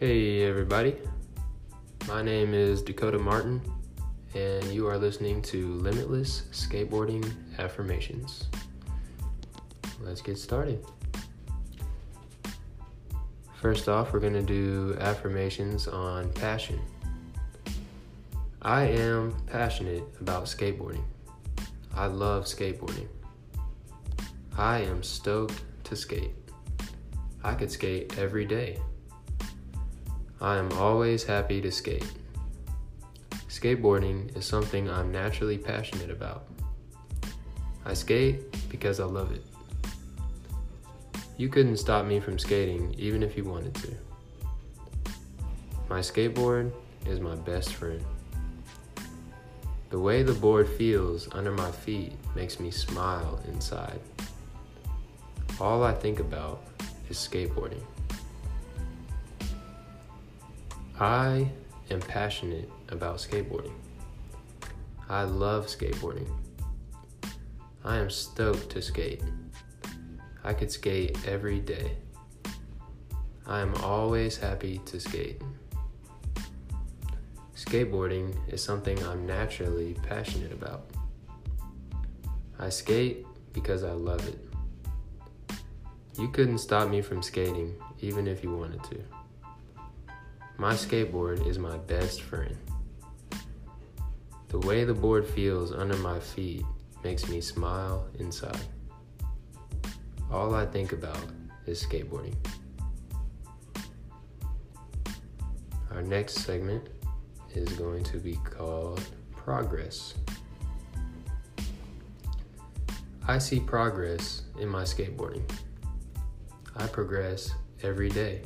Hey, everybody. My name is Dakota Martin, and you are listening to Limitless Skateboarding Affirmations. Let's get started. First off, we're going to do affirmations on passion. I am passionate about skateboarding. I love skateboarding. I am stoked to skate. I could skate every day. I am always happy to skate. Skateboarding is something I'm naturally passionate about. I skate because I love it. You couldn't stop me from skating even if you wanted to. My skateboard is my best friend. The way the board feels under my feet makes me smile inside. All I think about is skateboarding. I am passionate about skateboarding. I love skateboarding. I am stoked to skate. I could skate every day. I am always happy to skate. Skateboarding is something I'm naturally passionate about. I skate because I love it. You couldn't stop me from skating, even if you wanted to. My skateboard is my best friend. The way the board feels under my feet makes me smile inside. All I think about is skateboarding. Our next segment is going to be called Progress. I see progress in my skateboarding. I progress every day.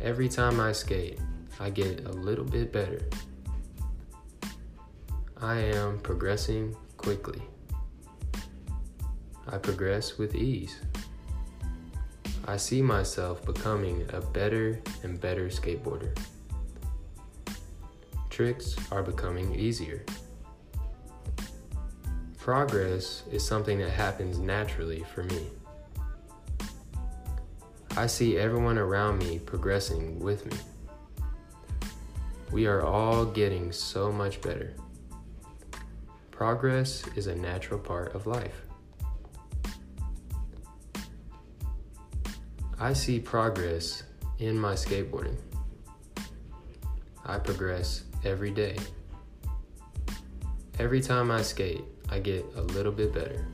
Every time I skate, I get a little bit better. I am progressing quickly. I progress with ease. I see myself becoming a better and better skateboarder. Tricks are becoming easier. Progress is something that happens naturally for me. I see everyone around me progressing with me. We are all getting so much better. Progress is a natural part of life. I see progress in my skateboarding. I progress every day. Every time I skate, I get a little bit better.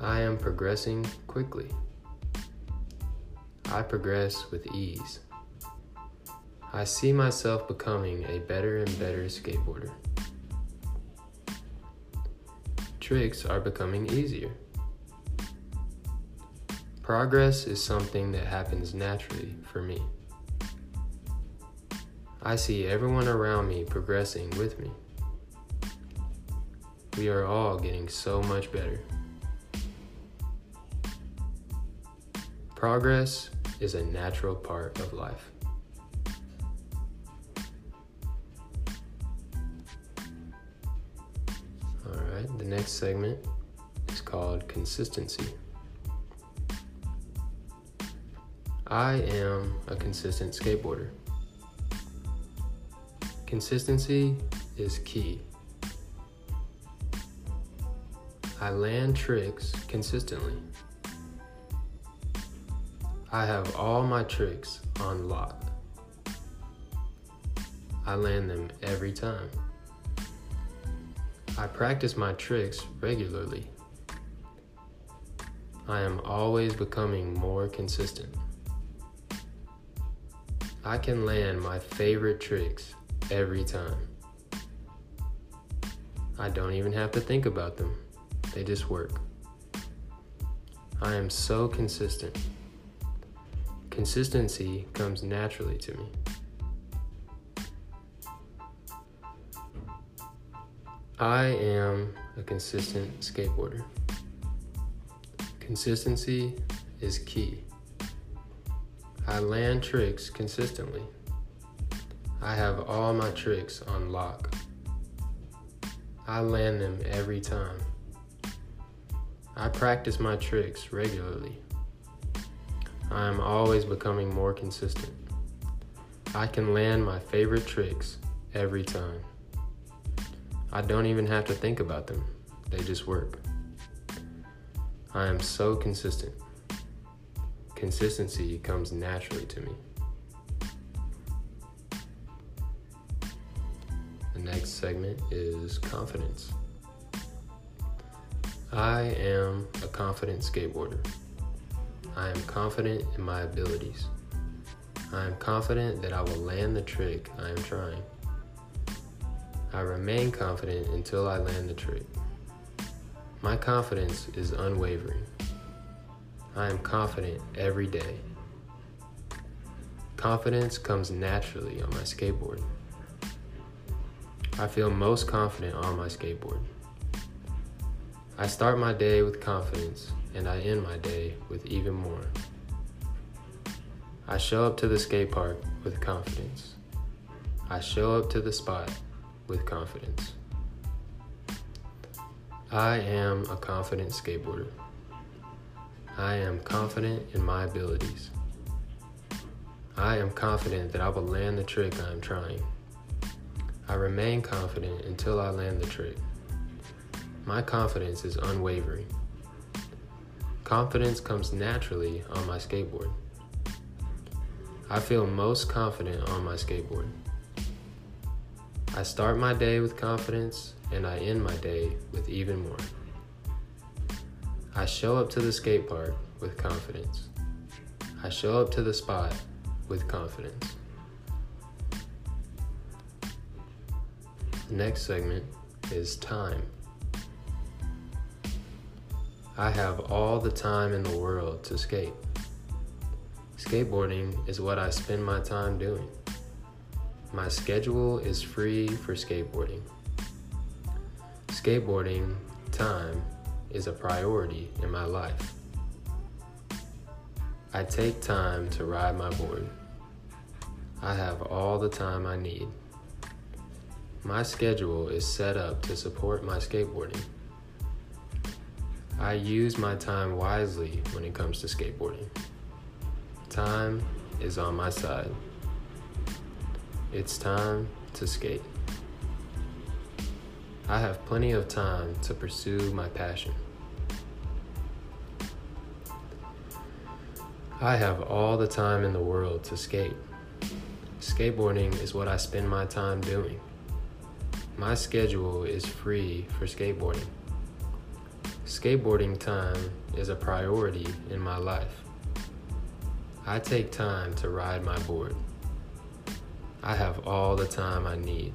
I am progressing quickly. I progress with ease. I see myself becoming a better and better skateboarder. Tricks are becoming easier. Progress is something that happens naturally for me. I see everyone around me progressing with me. We are all getting so much better. Progress is a natural part of life. All right, the next segment is called consistency. I am a consistent skateboarder. Consistency is key. I land tricks consistently. I have all my tricks on lock. I land them every time. I practice my tricks regularly. I am always becoming more consistent. I can land my favorite tricks every time. I don't even have to think about them, they just work. I am so consistent. Consistency comes naturally to me. I am a consistent skateboarder. Consistency is key. I land tricks consistently. I have all my tricks on lock. I land them every time. I practice my tricks regularly. I am always becoming more consistent. I can land my favorite tricks every time. I don't even have to think about them, they just work. I am so consistent. Consistency comes naturally to me. The next segment is confidence. I am a confident skateboarder. I am confident in my abilities. I am confident that I will land the trick I am trying. I remain confident until I land the trick. My confidence is unwavering. I am confident every day. Confidence comes naturally on my skateboard. I feel most confident on my skateboard. I start my day with confidence and I end my day with even more. I show up to the skate park with confidence. I show up to the spot with confidence. I am a confident skateboarder. I am confident in my abilities. I am confident that I will land the trick I am trying. I remain confident until I land the trick. My confidence is unwavering. Confidence comes naturally on my skateboard. I feel most confident on my skateboard. I start my day with confidence and I end my day with even more. I show up to the skate park with confidence. I show up to the spot with confidence. The next segment is time. I have all the time in the world to skate. Skateboarding is what I spend my time doing. My schedule is free for skateboarding. Skateboarding time is a priority in my life. I take time to ride my board. I have all the time I need. My schedule is set up to support my skateboarding. I use my time wisely when it comes to skateboarding. Time is on my side. It's time to skate. I have plenty of time to pursue my passion. I have all the time in the world to skate. Skateboarding is what I spend my time doing. My schedule is free for skateboarding. Skateboarding time is a priority in my life. I take time to ride my board. I have all the time I need.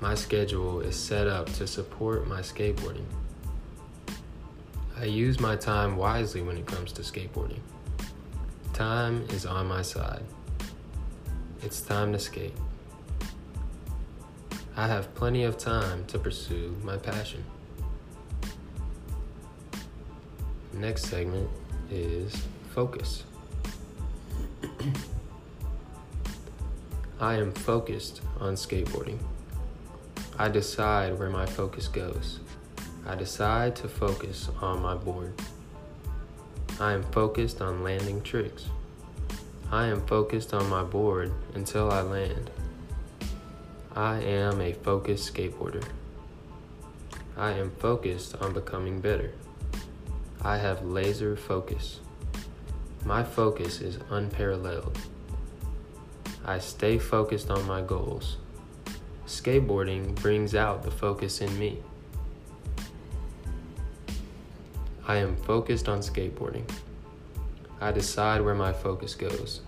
My schedule is set up to support my skateboarding. I use my time wisely when it comes to skateboarding. Time is on my side. It's time to skate. I have plenty of time to pursue my passion. Next segment is focus. I am focused on skateboarding. I decide where my focus goes. I decide to focus on my board. I am focused on landing tricks. I am focused on my board until I land. I am a focused skateboarder. I am focused on becoming better. I have laser focus. My focus is unparalleled. I stay focused on my goals. Skateboarding brings out the focus in me. I am focused on skateboarding. I decide where my focus goes.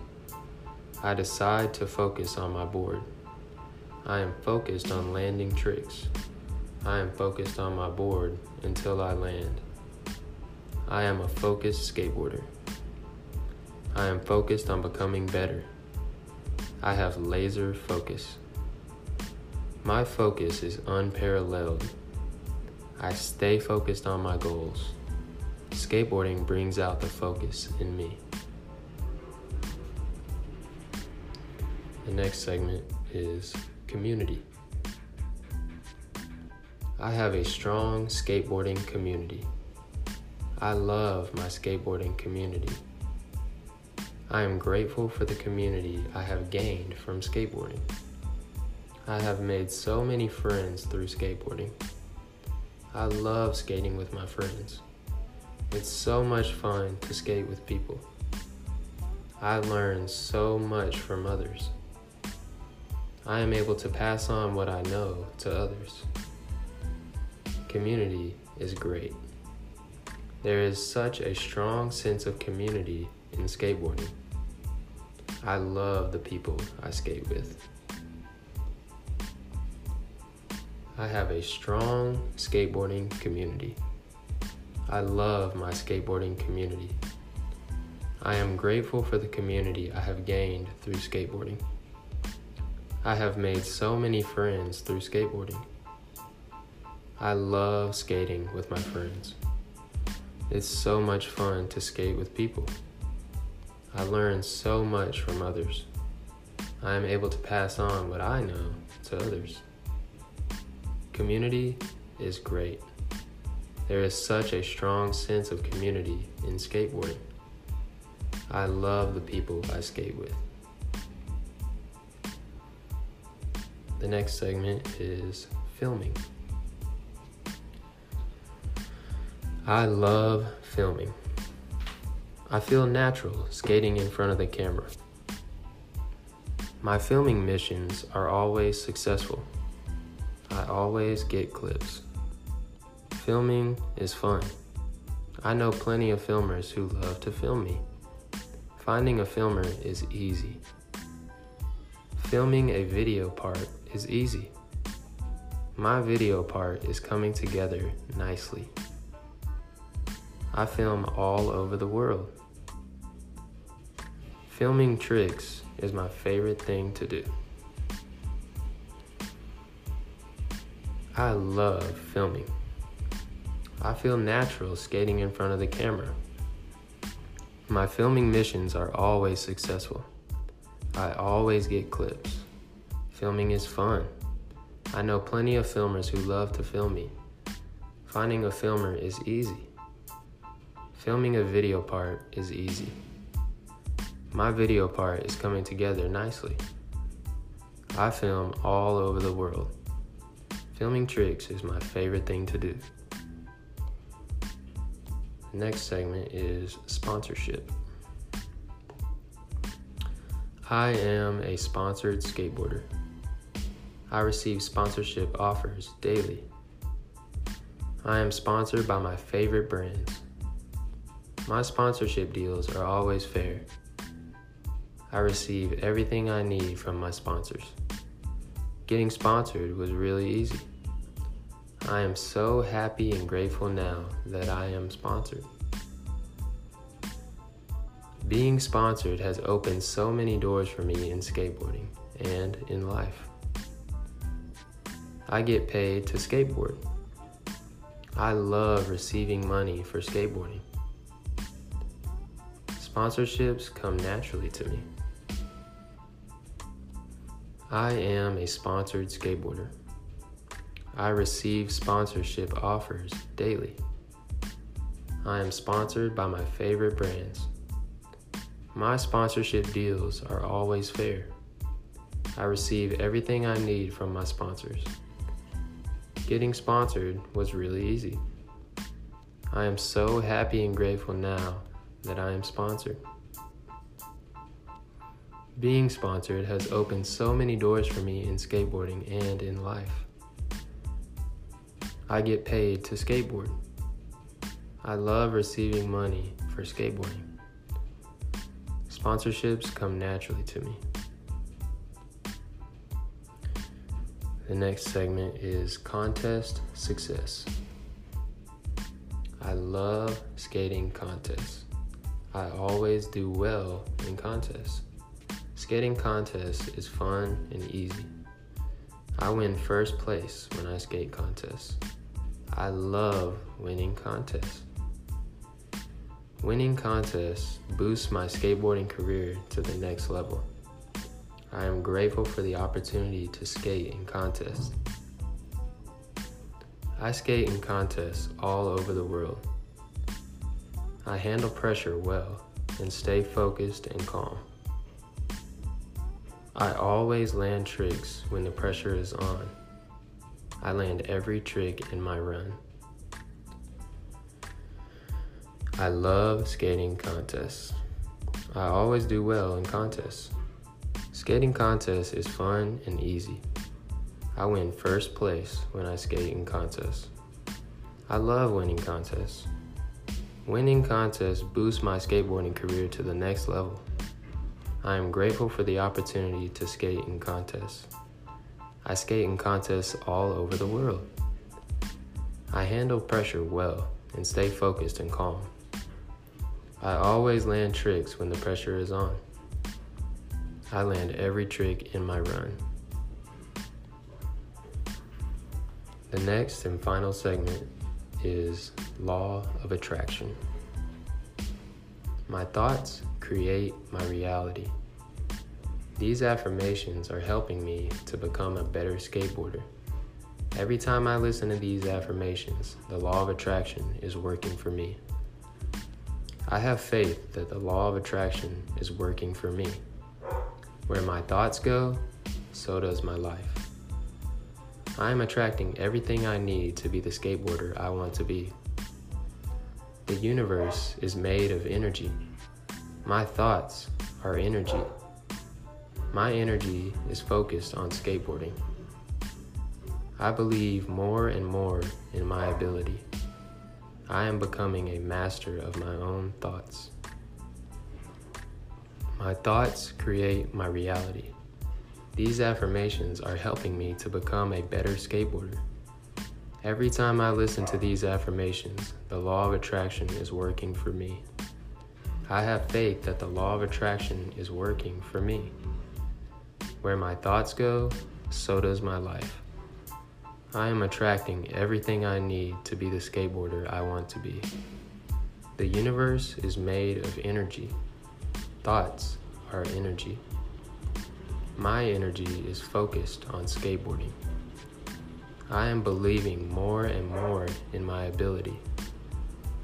I decide to focus on my board. I am focused on landing tricks. I am focused on my board until I land. I am a focused skateboarder. I am focused on becoming better. I have laser focus. My focus is unparalleled. I stay focused on my goals. Skateboarding brings out the focus in me. The next segment is community. I have a strong skateboarding community. I love my skateboarding community. I am grateful for the community I have gained from skateboarding. I have made so many friends through skateboarding. I love skating with my friends. It's so much fun to skate with people. I learn so much from others. I am able to pass on what I know to others. Community is great. There is such a strong sense of community in skateboarding. I love the people I skate with. I have a strong skateboarding community. I love my skateboarding community. I am grateful for the community I have gained through skateboarding. I have made so many friends through skateboarding. I love skating with my friends. It's so much fun to skate with people. I learn so much from others. I am able to pass on what I know to others. Community is great. There is such a strong sense of community in skateboarding. I love the people I skate with. The next segment is filming. I love filming. I feel natural skating in front of the camera. My filming missions are always successful. I always get clips. Filming is fun. I know plenty of filmers who love to film me. Finding a filmer is easy. Filming a video part is easy. My video part is coming together nicely. I film all over the world. Filming tricks is my favorite thing to do. I love filming. I feel natural skating in front of the camera. My filming missions are always successful. I always get clips. Filming is fun. I know plenty of filmers who love to film me. Finding a filmer is easy. Filming a video part is easy. My video part is coming together nicely. I film all over the world. Filming tricks is my favorite thing to do. The next segment is sponsorship. I am a sponsored skateboarder. I receive sponsorship offers daily. I am sponsored by my favorite brands. My sponsorship deals are always fair. I receive everything I need from my sponsors. Getting sponsored was really easy. I am so happy and grateful now that I am sponsored. Being sponsored has opened so many doors for me in skateboarding and in life. I get paid to skateboard. I love receiving money for skateboarding. Sponsorships come naturally to me. I am a sponsored skateboarder. I receive sponsorship offers daily. I am sponsored by my favorite brands. My sponsorship deals are always fair. I receive everything I need from my sponsors. Getting sponsored was really easy. I am so happy and grateful now that I am sponsored. Being sponsored has opened so many doors for me in skateboarding and in life. I get paid to skateboard. I love receiving money for skateboarding. Sponsorships come naturally to me. The next segment is contest success. I love skating contests. I always do well in contests. Skating contests is fun and easy. I win first place when I skate contests. I love winning contests. Winning contests boosts my skateboarding career to the next level. I am grateful for the opportunity to skate in contests. I skate in contests all over the world. I handle pressure well. and stay focused and calm. I always land tricks when the pressure is on. I land every trick in my run. I love skating contests. I always do well in contests. Skating contests is fun and easy. I win first place when I skate in contests. I love winning contests. Winning contests boosts my skateboarding career to the next level. I am grateful for the opportunity to skate in contests. I skate in contests all over the world. I handle pressure well and stay focused and calm. I always land tricks when the pressure is on. I land every trick in my run. The next and final segment is Law of Attraction. My thoughts create my reality. These affirmations are helping me to become a better skateboarder. Every time I listen to these affirmations, the law of attraction is working for me. I have faith that the law of attraction is working for me. Where my thoughts go, so does my life. I am attracting everything I need to be the skateboarder I want to be. The universe is made of energy. My thoughts are energy. My energy is focused on skateboarding. I believe more and more in my ability. I am becoming a master of my own thoughts. My thoughts create my reality. These affirmations are helping me to become a better skateboarder. Every time I listen to these affirmations, the law of attraction is working for me. I have faith that the law of attraction is working for me. Where my thoughts go, so does my life. I am attracting everything I need to be the skateboarder I want to be. The universe is made of energy. Thoughts are energy. My energy is focused on skateboarding. I am believing more and more in my ability.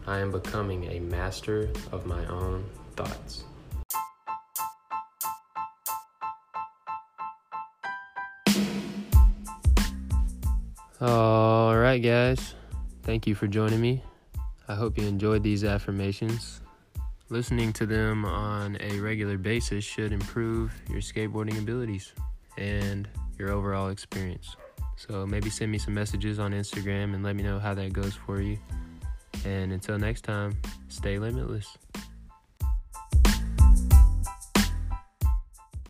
I am becoming a master of my own thoughts. All right, guys. Thank you for joining me. I hope you enjoyed these affirmations. Listening to them on a regular basis should improve your skateboarding abilities and your overall experience. So maybe send me some messages on Instagram and let me know how that goes for you. And until next time, stay limitless.